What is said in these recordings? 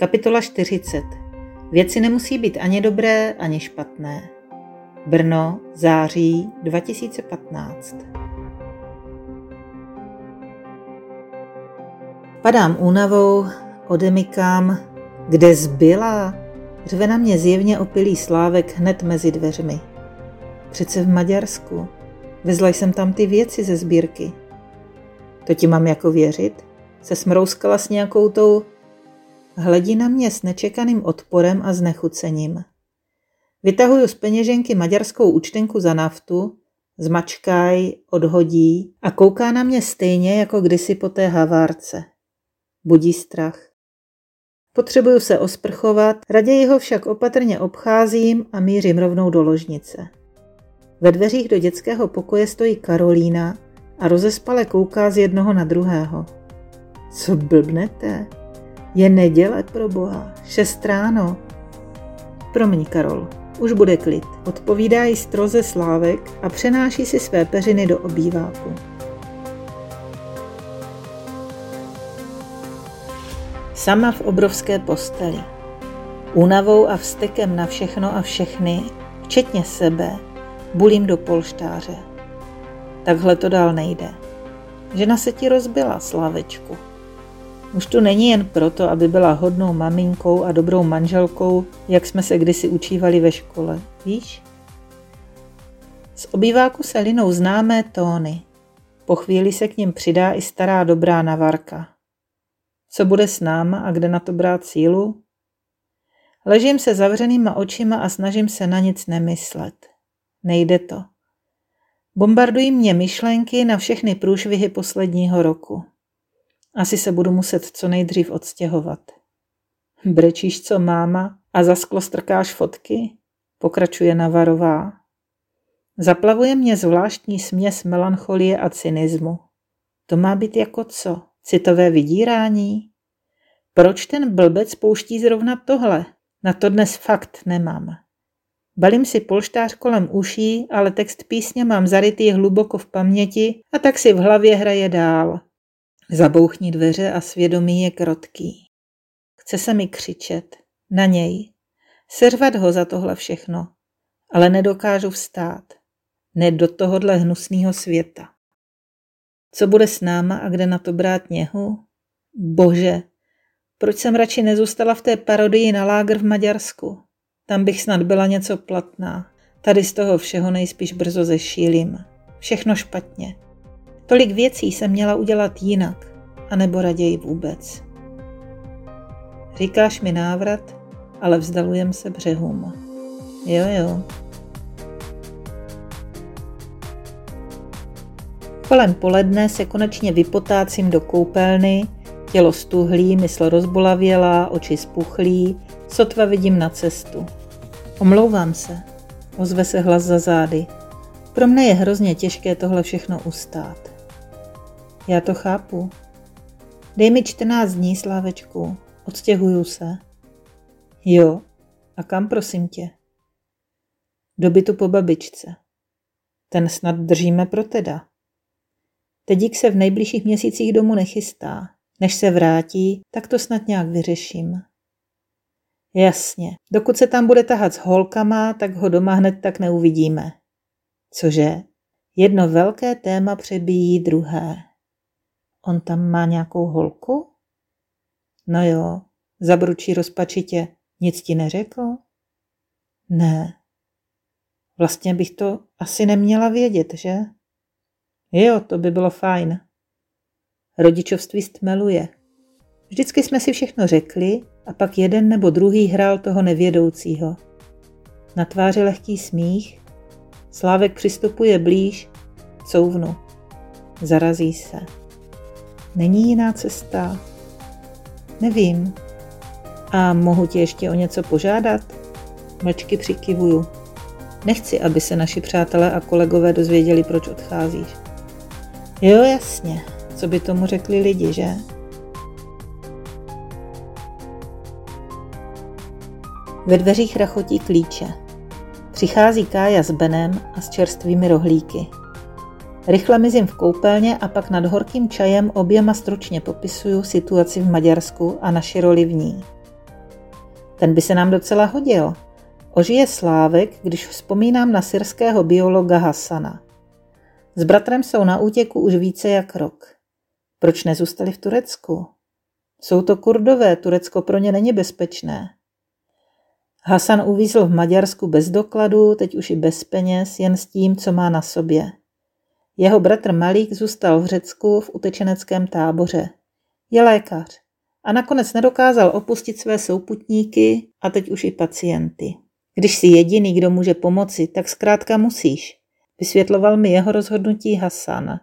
Kapitola 40. Věci nemusí být ani dobré, ani špatné. Brno, září 2015. Padám únavou, odemykám, kde zbyla? Řve na mě zjevně opilý slávek hned mezi dveřmi. Přece v Maďarsku. Vezla jsem tam ty věci ze sbírky. To ti mám jako věřit? Se smrouskala s nějakou tou Hledí na mě s nečekaným odporem a znechucením. Vytahuju z peněženky maďarskou účtenku za naftu, zmačkaj, odhodí a kouká na mě stejně jako kdysi po té havárce. Budí strach. Potřebuju se osprchovat, raději ho však opatrně obcházím a mířím rovnou do ložnice. Ve dveřích do dětského pokoje stojí Karolína a rozespale kouká z jednoho na druhého. Co blbnete? Je neděle pro boha, šest ráno. Promiň, Karol, už bude klid, odpovídá jí stroze Slávek a přenáší si své peřiny do obýváku. Sama v obrovské posteli. Únavou a vstekem na všechno a všechny, včetně sebe, bulím do polštáře. Takhle to dál nejde. Žena se ti rozbila, Slávečku. Už tu není jen proto, aby byla hodnou maminkou a dobrou manželkou, jak jsme se kdysi učívali ve škole, víš? Z obýváku se linou známé tóny. Po chvíli se k ním přidá i stará dobrá navarka. Co bude s náma a kde na to brát sílu? Ležím se zavřenýma očima a snažím se na nic nemyslet. Nejde to. Bombardují mě myšlenky na všechny průšvihy posledního roku. Asi se budu muset co nejdřív odstěhovat. Brečíš co máma a za sklo strkáš fotky? Pokračuje Navarová. Zaplavuje mě zvláštní směs melancholie a cynismu. To má být jako co? Citové vydírání? Proč ten blbec pouští zrovna tohle? Na to dnes fakt nemám. Balím si polštář kolem uší, ale text písně mám zarytý hluboko v paměti a tak si v hlavě hraje dál. Zabouchni dveře a svědomí je krotký. Chce se mi křičet. Na něj. Servat ho za tohle všechno. Ale nedokážu vstát. Ne do tohohle hnusného světa. Co bude s náma a kde na to brát něhu? Bože, proč jsem radši nezůstala v té parodii na lágr v Maďarsku? Tam bych snad byla něco platná. Tady z toho všeho nejspíš brzo zešílím. Všechno špatně. Tolik věcí jsem měla udělat jinak, anebo raději vůbec. Říkáš mi návrat, ale vzdalujem se břehům. Jo, jo. Kolem poledne se konečně vypotácím do koupelny, tělo stuhlí, mysl rozbolavělá, oči spuchlí, sotva vidím na cestu. Omlouvám se, ozve se hlas za zády. Pro mne je hrozně těžké tohle všechno ustát. Já to chápu. Dej mi 14 dní, Slávečku. Odstěhuju se. Jo. A kam prosím tě? Do bytu po babičce. Ten snad držíme pro teda. Tedík se v nejbližších měsících domů nechystá. Než se vrátí, tak to snad nějak vyřeším. Jasně, dokud se tam bude tahat s holkama, tak ho doma hned tak neuvidíme. Cože? Jedno velké téma přebíjí druhé. On tam má nějakou holku? No jo, zabručí rozpačitě. Nic ti neřekl? Ne. Vlastně bych to asi neměla vědět, že? Jo, to by bylo fajn. Rodičovství stmeluje. Vždycky jsme si všechno řekli a pak jeden nebo druhý hrál toho nevědoucího. Na tváři lehký smích, Slávek přistupuje blíž, couvnu. Zarazí se. Není jiná cesta? Nevím. A mohu tě ještě o něco požádat? Mlčky přikivuju. Nechci, aby se naši přátelé a kolegové dozvěděli, proč odcházíš. Jo, jasně. Co by tomu řekli lidi, že? Ve dveřích rachotí klíče. Přichází Kája s Benem a s čerstvými rohlíky. Rychle mizím v koupelně a pak nad horkým čajem oběma stručně popisuju situaci v Maďarsku a naši roli v ní. Ten by se nám docela hodil. Ožije Slávek, když vzpomínám na syrského biologa Hasana. S bratrem jsou na útěku už více jak rok. Proč nezůstali v Turecku? Jsou to kurdové, Turecko pro ně není bezpečné. Hasan uvízl v Maďarsku bez dokladu, teď už i bez peněz, jen s tím, co má na sobě. Jeho bratr Malík zůstal v Řecku v utečeneckém táboře. Je lékař a nakonec nedokázal opustit své souputníky a teď už i pacienty. Když jsi jediný, kdo může pomoci, tak zkrátka musíš. Vysvětloval mi jeho rozhodnutí Hasan.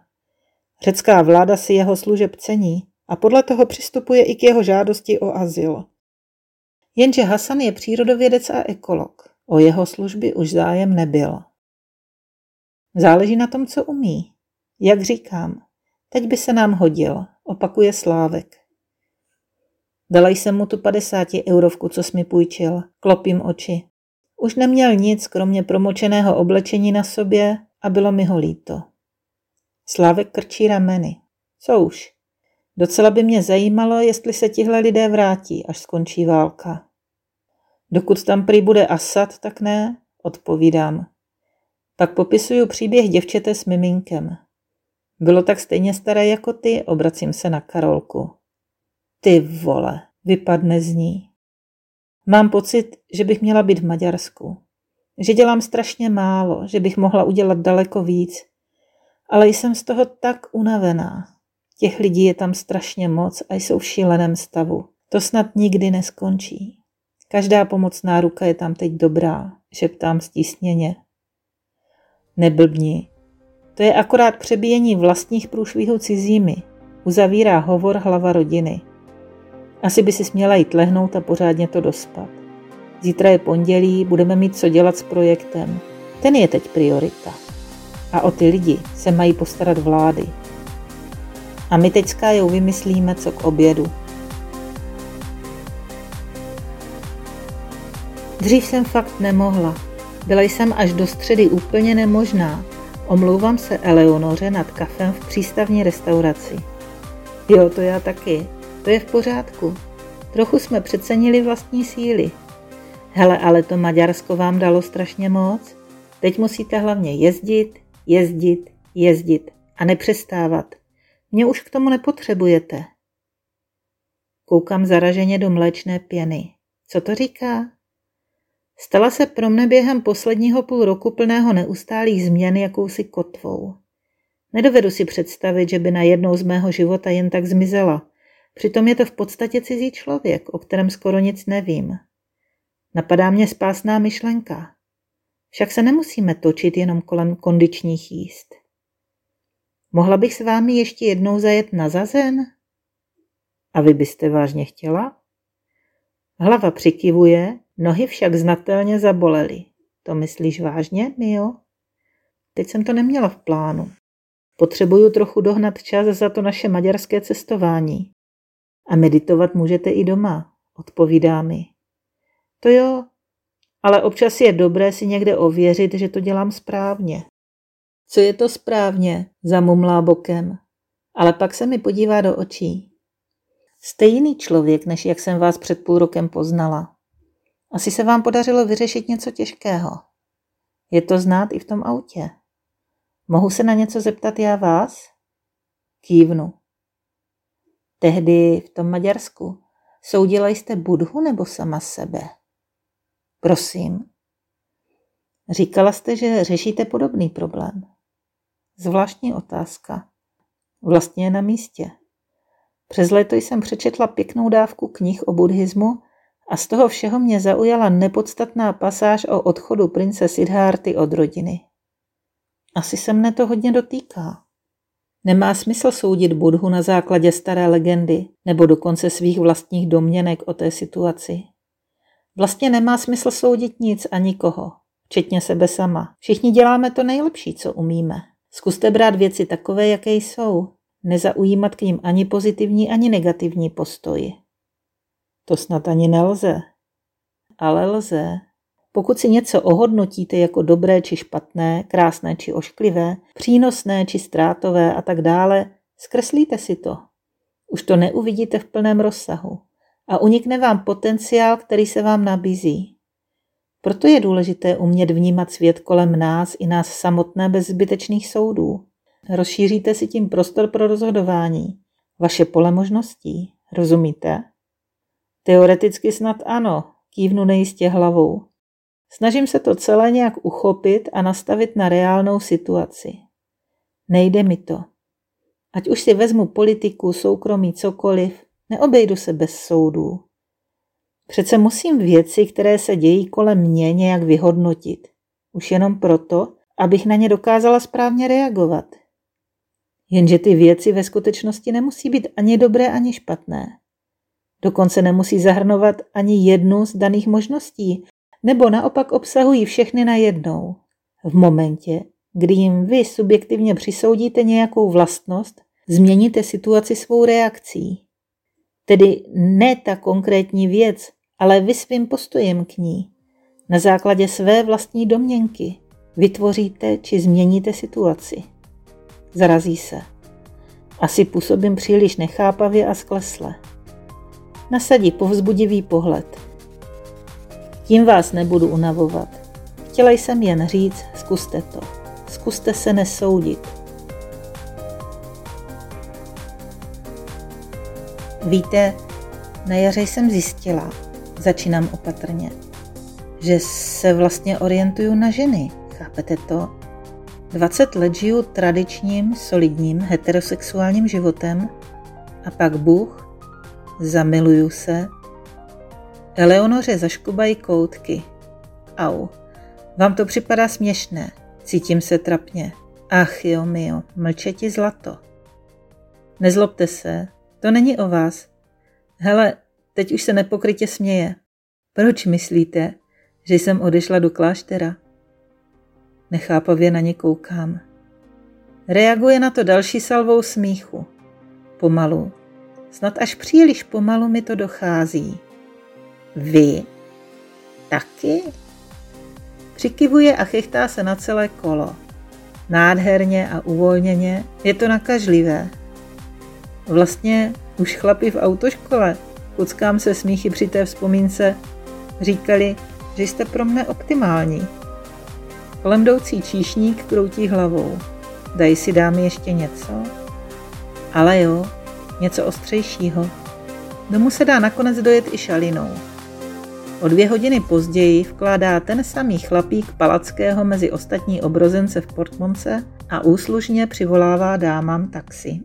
Řecká vláda si jeho služeb cení a podle toho přistupuje i k jeho žádosti o azyl. Jenže Hasan je přírodovědec a ekolog. O jeho služby už zájem nebyl. Záleží na tom, co umí. Jak říkám, teď by se nám hodil, opakuje Slávek. Dala jsem mu tu 50 eurovku, co jsi mi půjčil. Klopím oči. Už neměl nic, kromě promočeného oblečení na sobě a bylo mi ho líto. Slávek krčí rameny. Co už? Docela by mě zajímalo, jestli se tihle lidé vrátí, až skončí válka. Dokud tam prý bude Asad, tak ne, odpovídám. Pak popisuju příběh děvčete s miminkem. Bylo tak stejně staré jako ty, obracím se na Karolku. Ty vole, vypadne z ní. Mám pocit, že bych měla být v Maďarsku. Že dělám strašně málo, že bych mohla udělat daleko víc. Ale jsem z toho tak unavená. Těch lidí je tam strašně moc a jsou v šíleném stavu. To snad nikdy neskončí. Každá pomocná ruka je tam teď dobrá, šeptám stísněně. Neblbni. To je akorát přebíjení vlastních průšvihů cizími. Uzavírá hovor hlava rodiny. Asi by si směla jít lehnout a pořádně to dospat. Zítra je pondělí, budeme mít co dělat s projektem. Ten je teď priorita. A o ty lidi se mají postarat vlády. A my teď s Kájou vymyslíme, co k obědu. Dřív jsem fakt nemohla. Byla jsem až do středy úplně nemožná. Omlouvám se Eleonoře nad kafem v přístavní restauraci. Jo, to já taky. To je v pořádku. Trochu jsme přecenili vlastní síly. Hele, ale to Maďarsko vám dalo strašně moc. Teď musíte hlavně jezdit, jezdit, jezdit a nepřestávat. Mě už k tomu nepotřebujete. Koukám zaraženě do mléčné pěny. Co to říká? Stala se pro mne během posledního půl roku plného neustálých změn jakousi kotvou. Nedovedu si představit, že by na jednou z mého života jen tak zmizela. Přitom je to v podstatě cizí člověk, o kterém skoro nic nevím. Napadá mě spásná myšlenka. Však se nemusíme točit jenom kolem kondičních jíst. Mohla bych s vámi ještě jednou zajet na zazen? A vy byste vážně chtěla? Hlava přikivuje, nohy však znatelně zabolely. To myslíš vážně, Mio? Teď jsem to neměla v plánu. Potřebuju trochu dohnat čas za to naše maďarské cestování. A meditovat můžete i doma, odpovídá mi. To jo, ale občas je dobré si někde ověřit, že to dělám správně. Co je to správně, zamumlá bokem, ale pak se mi podívá do očí. Jste jiný člověk, než jak jsem vás před půl rokem poznala. Asi se vám podařilo vyřešit něco těžkého. Je to znát i v tom autě. Mohu se na něco zeptat já vás? Kývnu. Tehdy v tom Maďarsku soudila jste Budhu nebo sama sebe? Prosím. Říkala jste, že řešíte podobný problém. Zvláštní otázka. Vlastně je na místě. Přes léto jsem přečetla pěknou dávku knih o buddhismu a z toho všeho mě zaujala nepodstatná pasáž o odchodu prince Siddharty od rodiny. Asi se mne to hodně dotýká. Nemá smysl soudit Budhu na základě staré legendy nebo dokonce svých vlastních domněnek o té situaci. Vlastně nemá smysl soudit nic a nikoho, včetně sebe sama. Všichni děláme to nejlepší, co umíme. Zkuste brát věci takové, jaké jsou. Nezaujímat k ním ani pozitivní, ani negativní postoj. To snad ani nelze. Ale lze. Pokud si něco ohodnotíte jako dobré či špatné, krásné či ošklivé, přínosné či ztrátové a tak dále, zkreslíte si to. Už to neuvidíte v plném rozsahu. a unikne vám potenciál, který se vám nabízí. Proto je důležité umět vnímat svět kolem nás i nás samotné bez zbytečných soudů. Rozšíříte si tím prostor pro rozhodování, vaše pole možností, rozumíte? Teoreticky snad ano, kývnu nejistě hlavou. Snažím se to celé nějak uchopit a nastavit na reálnou situaci. Nejde mi to. Ať už si vezmu politiku, soukromí, cokoliv, neobejdu se bez soudů. Přece musím věci, které se dějí kolem mě, nějak vyhodnotit. Už jenom proto, abych na ně dokázala správně reagovat. Jenže ty věci ve skutečnosti nemusí být ani dobré, ani špatné. Dokonce nemusí zahrnovat ani jednu z daných možností, nebo naopak obsahují všechny na jednou. V momentě, kdy jim vy subjektivně přisoudíte nějakou vlastnost, změníte situaci svou reakcí. Tedy ne ta konkrétní věc, ale vy svým postojem k ní. Na základě své vlastní domněnky vytvoříte či změníte situaci. Zarazí se. Asi působím příliš nechápavě a sklesle. Nasadí povzbudivý pohled. Tím vás nebudu unavovat. Chtěla jsem jen říct, zkuste to. Zkuste se nesoudit. Víte, na jaře jsem zjistila, začínám opatrně, že se vlastně orientuju na ženy. Chápete to? 20 let žiju tradičním, solidním, heterosexuálním životem a pak Bůh, zamiluju se, Eleonoře zaškubají koutky. Au, vám to připadá směšné, cítím se trapně. Ach jo, mio, mlčeti zlato. Nezlobte se, to není o vás. Hele, teď už se nepokrytě směje. Proč myslíte, že jsem odešla do kláštera? Nechápavě na ně koukám. Reaguje na to další salvou smíchu. Pomalu, snad až příliš pomalu mi to dochází. Vy? Taky? Přikivuje a chechtá se na celé kolo. Nádherně a uvolněně, je to nakažlivé. Vlastně už chlapi v autoškole, kuckám se smíchy při té vzpomínce, říkali, že jste pro mne optimální. Kolem jdoucí číšník kroutí hlavou. Dají si dámy ještě něco? Ale jo, něco ostřejšího. Domů se dá nakonec dojet i šalinou. O dvě hodiny později vkládá ten samý chlapík Palackého mezi ostatní obrozence v portmonce a úslužně přivolává dámám taxi.